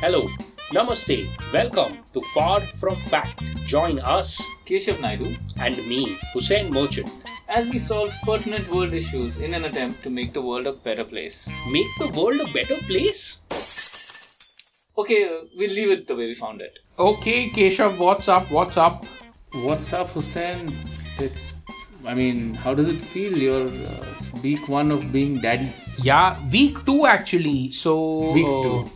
Hello, Namaste, welcome to Far From Fact. Join us Keshav Naidu and me, Hussein Merchant. as we solve pertinent world issues in an attempt to make the world a better place. Make the world a better place? Okay, uh, we'll leave it the way we found it. Okay, Keshav, what's up? What's up? What's up, Hussein? It's, I mean, how does it feel? You're, uh, it's week one of being daddy. Yeah, week two actually. So Week uh, two.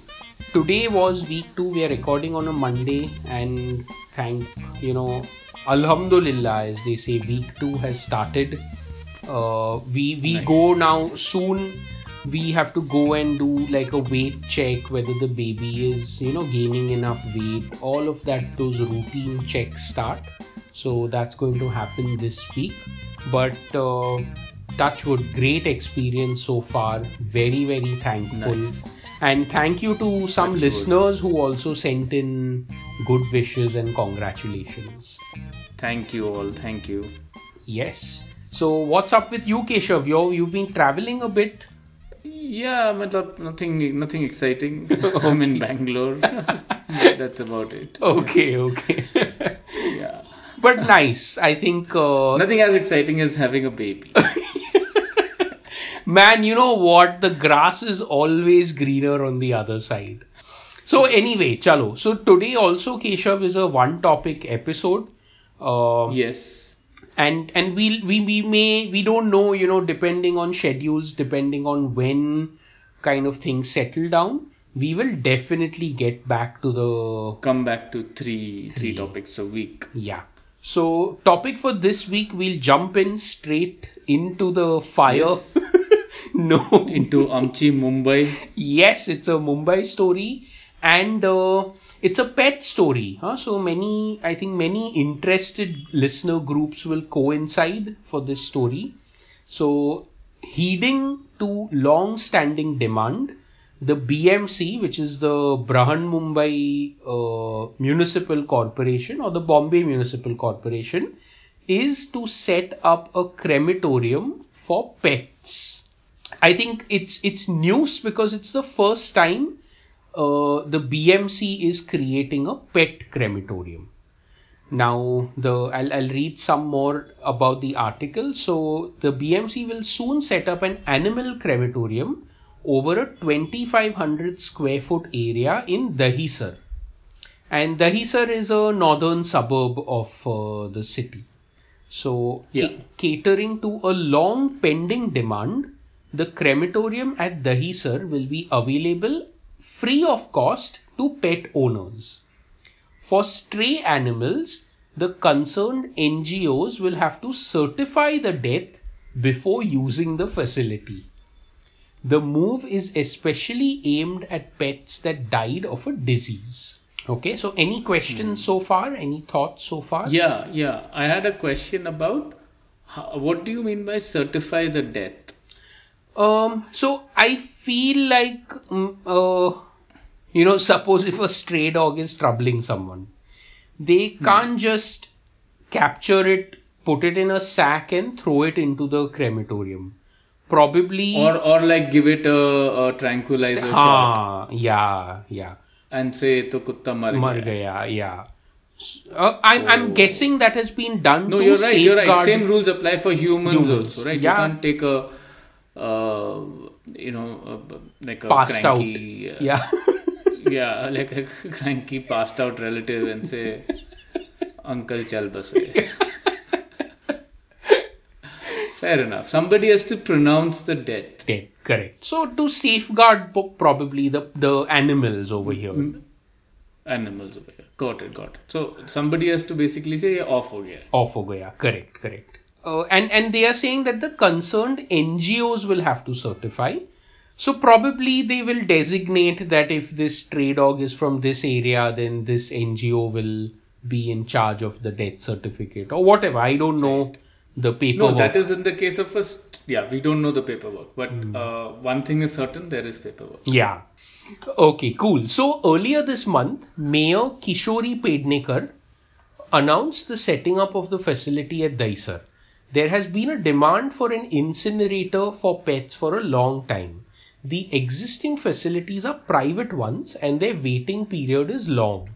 Today was week two. We are recording on a Monday, and thank you know, Alhamdulillah, as they say, week two has started. Uh, we we Nice. go now soon. We have to go and do like a weight check whether the baby is you know gaining enough weight. All of that those routine checks start. So that's going to happen this week. But uh, Touchwood, great experience so far. Very very thankful. Nice. And thank you to some wood. listeners who also sent in good wishes and congratulations. Thank you all. Thank you. Yes. So what's up with you, Keshav? Yo, you've been traveling a bit. Yeah, matlab, nothing, nothing exciting. I'm in Bangalore. That's about it. Okay, okay. Yeah. but nice. I think. Uh, Nothing as exciting as having a baby. Man, you know what? The grass is always greener on the other side. So anyway, chalo. So today also, Keshav is a one-topic episode. Uh, yes. and and we'll we, we may we don't know you know depending on schedules depending on when kind of things settle down we will definitely get back to the Come back to three, three Three. topics a week. yeah so topic for this week we'll jump in straight into the fire Yes. no Into Amchi, Mumbai. yes it's a mumbai story and uh, it's a pet story huh? so many i think many interested listener groups will coincide for this story so heeding to long standing demand the bmc which is the brahan mumbai uh, municipal corporation or the bombay municipal corporation is to set up a crematorium for pets I think it's it's news because it's the first time uh, the BMC is creating a pet crematorium. Now the I'll, I'll read some more about the article. So the BMC will soon set up an animal crematorium over a 2500 square foot area in Dahisar. And Dahisar is a northern suburb of uh, the city. So, Yeah. ca- catering to a long pending demand, the crematorium at Dahisar will be available free of cost to pet owners. For stray animals, the concerned NGOs will have to certify the death before using the facility. The move is especially aimed at pets that died of a disease. Okay, so any questions hmm. so far? Any thoughts so far? Yeah, yeah. I had a question about how, what do you mean by certify the death? Um, so I feel like, mm, uh, you know, suppose if a stray dog is troubling someone, they can't just capture it, put it in a sack, and throw it into the crematorium. Probably. Or or like give it a, a tranquilizer shot हाँ, yeah, yeah. and say to kutta mar Mar gaya. gaya, yeah. Uh, I'm, I'm guessing that has been done No, you're right. You're right. Same rules apply for humans, Humans, also, right? yeah. You can't take a uh, you know, uh, like a passed cranky, out. Uh, yeah, yeah, like a cranky passed out relative and say, "Uncle, Chalbase. Fair enough. Somebody has to pronounce the death. Correct. So to safeguard probably the the animals over here. Mm-hmm. Animals over here. Got it. Got it. So somebody has to basically say off ho gaya. Off ho gaya. Correct. Correct uh, and and they are saying that the concerned NGOs will have to certify so probably they will designate that if this stray dog is from this area then this NGO will be in charge of the death certificate or whatever I don't know the paperwork. No, that is in the case of us. Yeah, we don't know the paperwork, but Hmm. uh, one thing is certain: there is paperwork. Yeah. Okay, cool. So earlier this month, Mayor Kishori Pednekar announced the setting up of the facility at Dahisar. There has been a demand for an incinerator for pets for a long time. the existing facilities are private ones and their waiting period is long.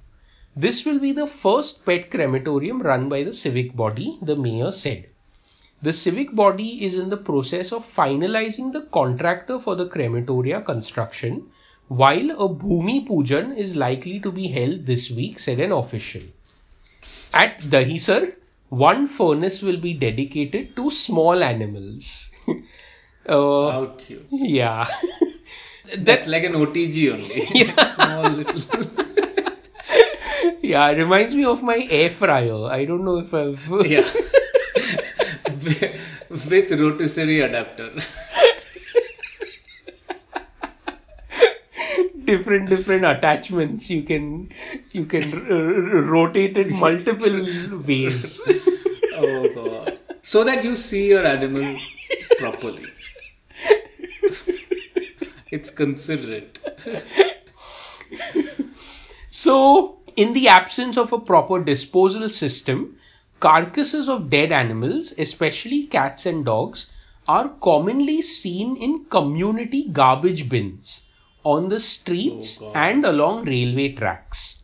This will be the first pet crematorium run by the civic body, the mayor said. The civic body is in the process of finalizing the contractor for the crematoria construction, while a Bhumi Pujan is likely to be held this week, said an official. At Dahisar, one furnace will be dedicated to small animals. uh, How cute. yeah. That's like an OTG only. Yeah. Small little. yeah, it reminds me of my air fryer. I don't know if I've. yeah. with, with rotisserie adapter. Different different attachments you can you can uh, rotate it multiple ways oh god. So that you see your animal properly. it's considerate. so in the absence of a proper disposal system carcasses of dead animals especially cats and dogs are commonly seen in community garbage bins on the streets Oh, and along railway tracks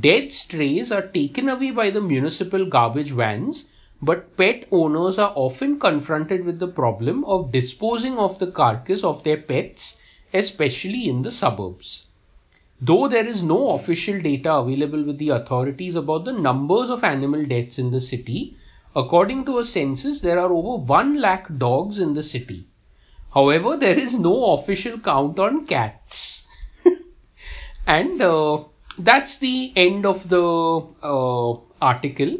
Dead strays are taken away by the municipal garbage vans, but pet owners are often confronted with the problem of disposing of the carcass of their pets, especially in the suburbs. Though there is no official data available with the authorities about the numbers of animal deaths in the city, according to a census, there are over 1 lakh dogs in the city. However, there is no official count on cats. and uh, that's the end of the uh, article.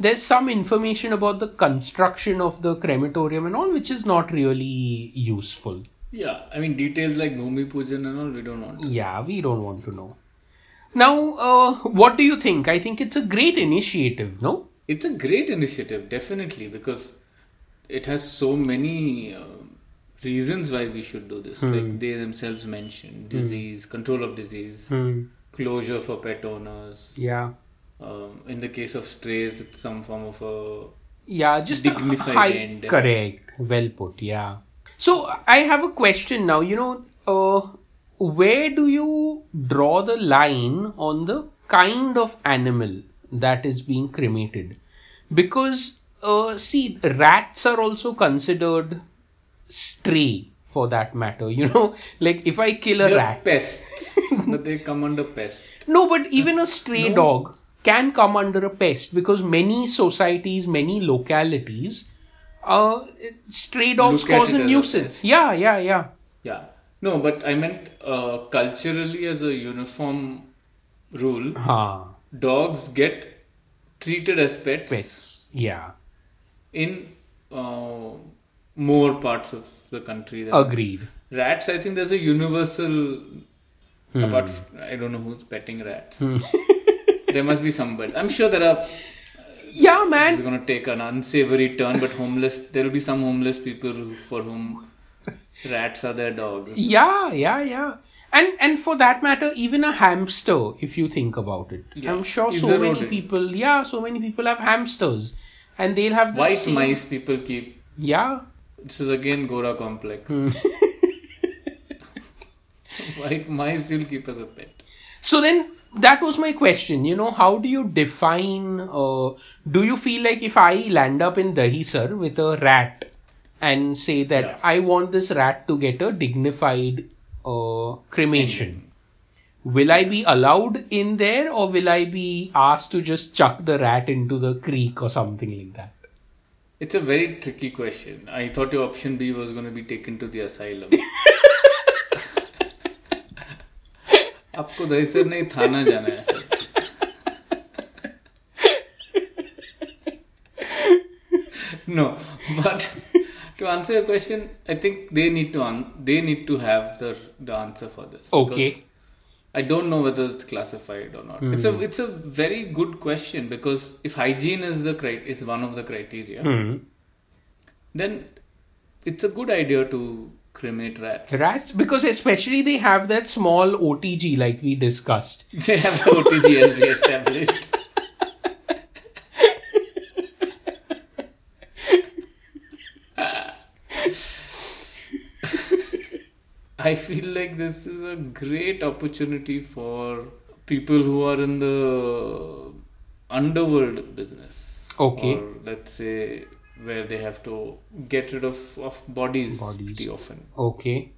There's some information about the construction of the crematorium and all, which is not really useful. Yeah, I mean details like Bhumi Pujan and all we don't want. to. Yeah, we don't want to know. Now, uh, what do you think? I think it's a great initiative, no? It's a great initiative, definitely, because it has so many uh, reasons why we should do this. Hmm. Like they themselves mentioned, disease, control of disease, Hmm. closure for pet owners. Yeah. Um, in the case of strays, it's some form of a Yeah, just Dignified a high, end. correct. Well put. Yeah. So I have a question now. You know, uh, where do you draw the line on the kind of animal that is being cremated? Because uh, see, rats are also considered stray for that matter. You know, like if I kill a They're rat, pests, but they come under pest. no, but even a stray No. dog can come under a pest because many societies, many localities, uh, stray dogs Look cause a as a nuisance. yeah, yeah, yeah. Yeah. No, but I meant uh, culturally as a uniform rule, Ha, dogs get treated as pets, pets. Yeah, in uh, more parts of the country. Agreed. Rats, I think there's a universal. Hmm. From, I don't know who's petting rats. Hmm. there must be somebody. I'm sure there are. yeah, This is going to take an unsavory turn, but homeless. There will be some homeless people for whom rats are their dogs. Yeah, yeah, yeah. And and for that matter, even a hamster, if you think about it, Yeah, I'm sure so many rodent. people, yeah, so many people have hamsters, and they'll have the White same, mice people keep. Yeah. This is again Gora complex. White mice you'll keep as a pet. So then that was my question. You know, how do you define? Uh, do you feel like if I land up in Dahisar with a rat and say that Yeah. I want this rat to get a dignified uh, cremation, will I be allowed in there or will I be asked to just chuck the rat into the creek or something like that? It's a very tricky question. I thought your option B was going to be taken to the asylum. आपको दहीसर नहीं थाना जाना है sir no but to answer your question i think they need to un- they need to have the the answer for this Okay. i don't know whether it's classified or not. It's a it's a very good question because if hygiene is the cri- is one of the criteria Hmm. then it's a good idea to cremate rats. Rats, because especially they have that small OTG like we discussed. they have the otg as we established i like this is a great opportunity for people who are in the underworld business. Okay. Or let's say where they have to get rid of, of bodies, Bodies. pretty often. Okay.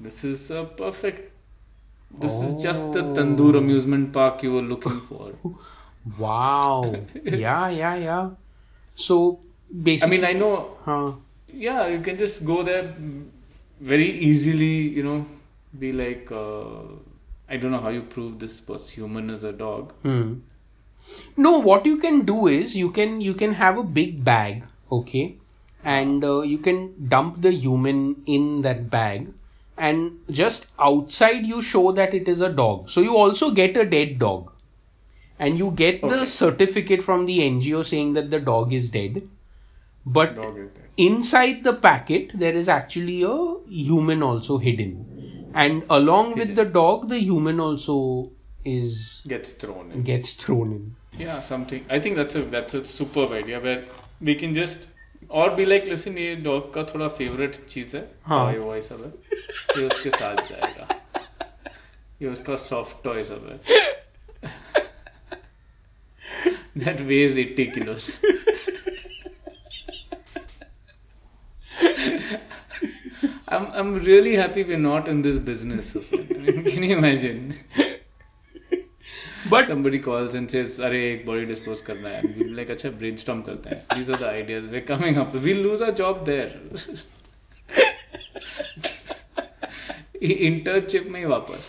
This is a perfect. This is just the Oh. Tandoor amusement park you were looking for. Wow. yeah, yeah, yeah. So basically I mean, I know Huh. yeah you can just go there very easily you know be like uh, i don't know how you prove this was human as a dog Hmm. No, what you can do is you can you can have a big bag, okay, and uh, you can dump the human in that bag, and just outside you show that it is a dog. So you also get a dead dog, and you get the certificate from the NGO saying that the dog is dead. But dog is there inside the packet there is actually a human also hidden, and along with Hidden. the dog, the human also is gets thrown in gets thrown in. yeah something i think that's a that's a superb idea where we can just और भी like listen ये dog का थोड़ा favourite चीज है हाँ। Toy वॉय सब है ये उसके साथ जाएगा ये उसका सॉफ्ट टॉय सब है that weighs 80 kilos I'm I'm really happy we're not in this business. Hussain. I mean, can you imagine? But Somebody calls and says, "अरे एक body dispose करना है." And we'll be like, "अच्छा brainstorm करते हैं." These are the ideas we're coming up. with. We'll lose our job there. Internship में ही वापस.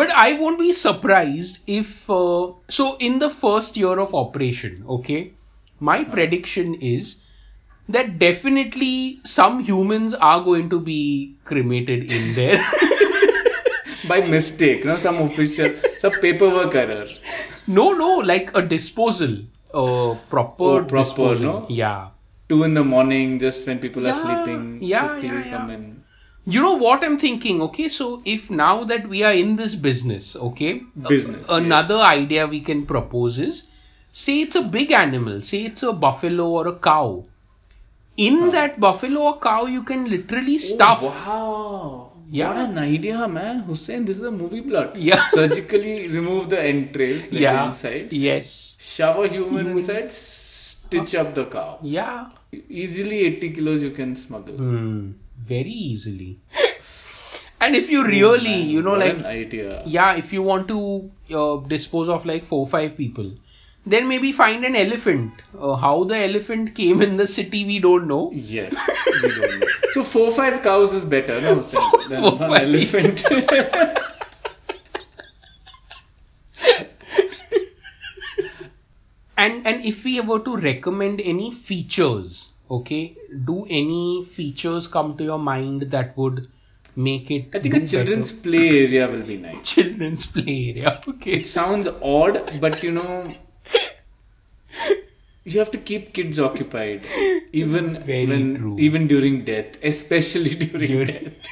but I won't be surprised if uh, so in the first year of operation, okay, my prediction is that definitely some humans are going to be cremated in there. By mistake, no, some official, some paperwork error. no, no, like a disposal, uh, proper, Oh, proper, disposal. no? Yeah. Two in the morning, just when people are sleeping, yeah, quickly yeah, come yeah. in. You know what I'm thinking? Okay, so if now that we are in this business, okay, Business, a- another idea we can propose is say it's a big animal, say it's a buffalo or a cow. In Huh. that buffalo or cow, you can literally stuff. Oh, wow. Yeah. What an idea, man. Hussein, this is a movie plot. Yeah. Surgically remove the entrails, like yeah. the insides. Yes. Shove a human Human. inside, stitch up the cow. Yeah. Easily 80 kilos you can smuggle. Hmm. Very easily. and if you really, Man, you know, what like an idea. yeah if you want to uh, dispose of like four five people then maybe find an elephant uh, how the elephant came in the city we don't know Yes, we don't know. So four five cows is better, no, Hussein, than Four, one elephant. and and if we were to recommend any features okay do any features come to your mind that would make it I think a children's better? play area will be nice. children's play area okay It sounds odd, but you know, you have to keep kids occupied, even Very when, true. even during death, especially during During- death.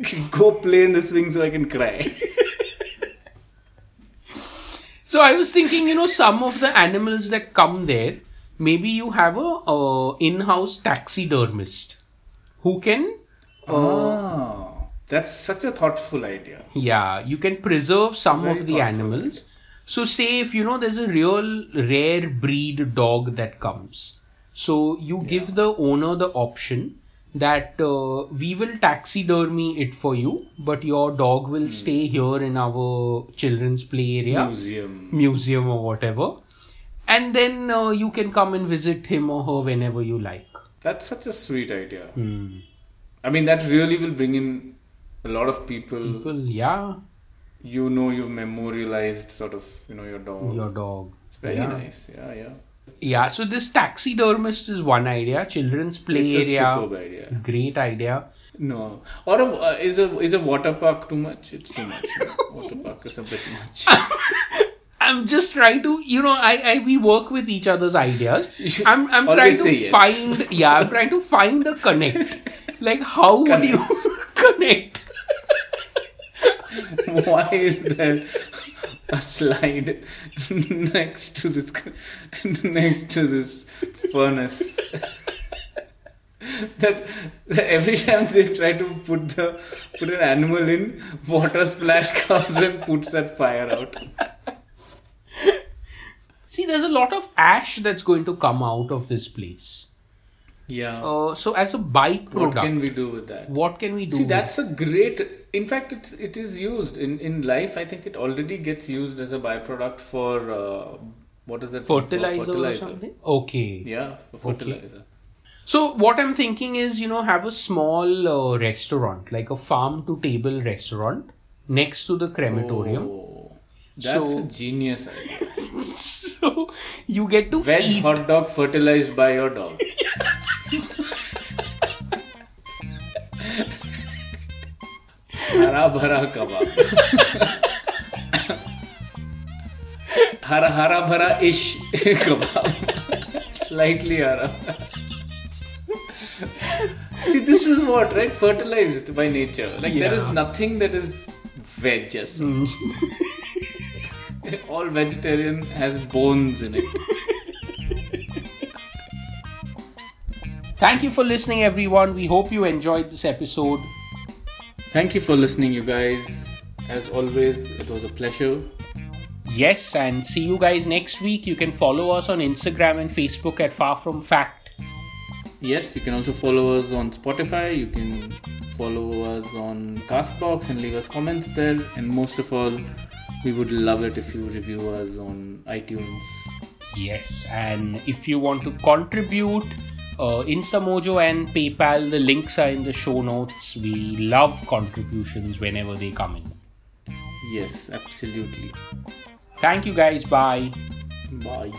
Go play in the swing so I can cry. So I was thinking, you know, some of the animals that come there, maybe you have a uh, in-house taxidermist who can, uh, oh, that's such a thoughtful idea. yeah, you can preserve some Very of the thoughtful animals. So say if you know there's a real rare breed dog that comes, so you give the owner the option that uh, we will taxidermy it for you, but your dog will Hmm. stay here in our children's play area. Museum. museum or whatever and then uh, you can come and visit him or her whenever you like That's such a sweet idea. hmm. I mean, that really will bring in a lot of people. people yeah You know, you've memorialized sort of, you know, your dog. your dog It's very yeah. nice. Yeah, yeah. yeah so this taxidermist is one idea children's play it's a area idea. great idea No, or a, uh, is a is a water park too much? It's too much. no? water park is a bit much. i'm just trying to you know i, I we work with each other's ideas i'm i'm always trying to yes. find yeah i'm trying to find the connect like how would you connect Why is there a slide next to this next to this furnace? that Every time they try to put the put an animal in, water splash comes and puts that fire out. See, there's a lot of ash that's going to come out of this place. Yeah. Uh, so as a byproduct, what can we do with that? what can we do? See, that's a great. In fact, it's it is used in in life. I think it already gets used as a byproduct for uh, what is that? for fertilizer, fertilizer. or something. Okay. Yeah, for Okay. fertilizer. So what I'm thinking is, you know, have a small uh, restaurant, like a farm to table restaurant, next to the crematorium. Oh, that's So- a genius idea. so you get to Veg eat. hot dog fertilized by your dog. हरा भरा कबाब हरा हरा भरा इश कबाब slightly hara see this is what right fertilized by nature like there is Yeah. nothing that is veg as such. Mm. all vegetarian has bones in it Thank you for listening, everyone. We hope you enjoyed this episode. Thank you for listening, you guys. As always, it was a pleasure. Yes, and see you guys next week. You can follow us on Instagram and Facebook at Far From Fact. Yes, you can also follow us on Spotify. You can follow us on Castbox and leave us comments there. And most of all, we would love it if you review us on iTunes. Yes, and if you want to contribute, uh, Instamojo and PayPal, the links are in the show notes. We love contributions whenever they come in. Yes, absolutely. Thank you guys. Bye. Bye.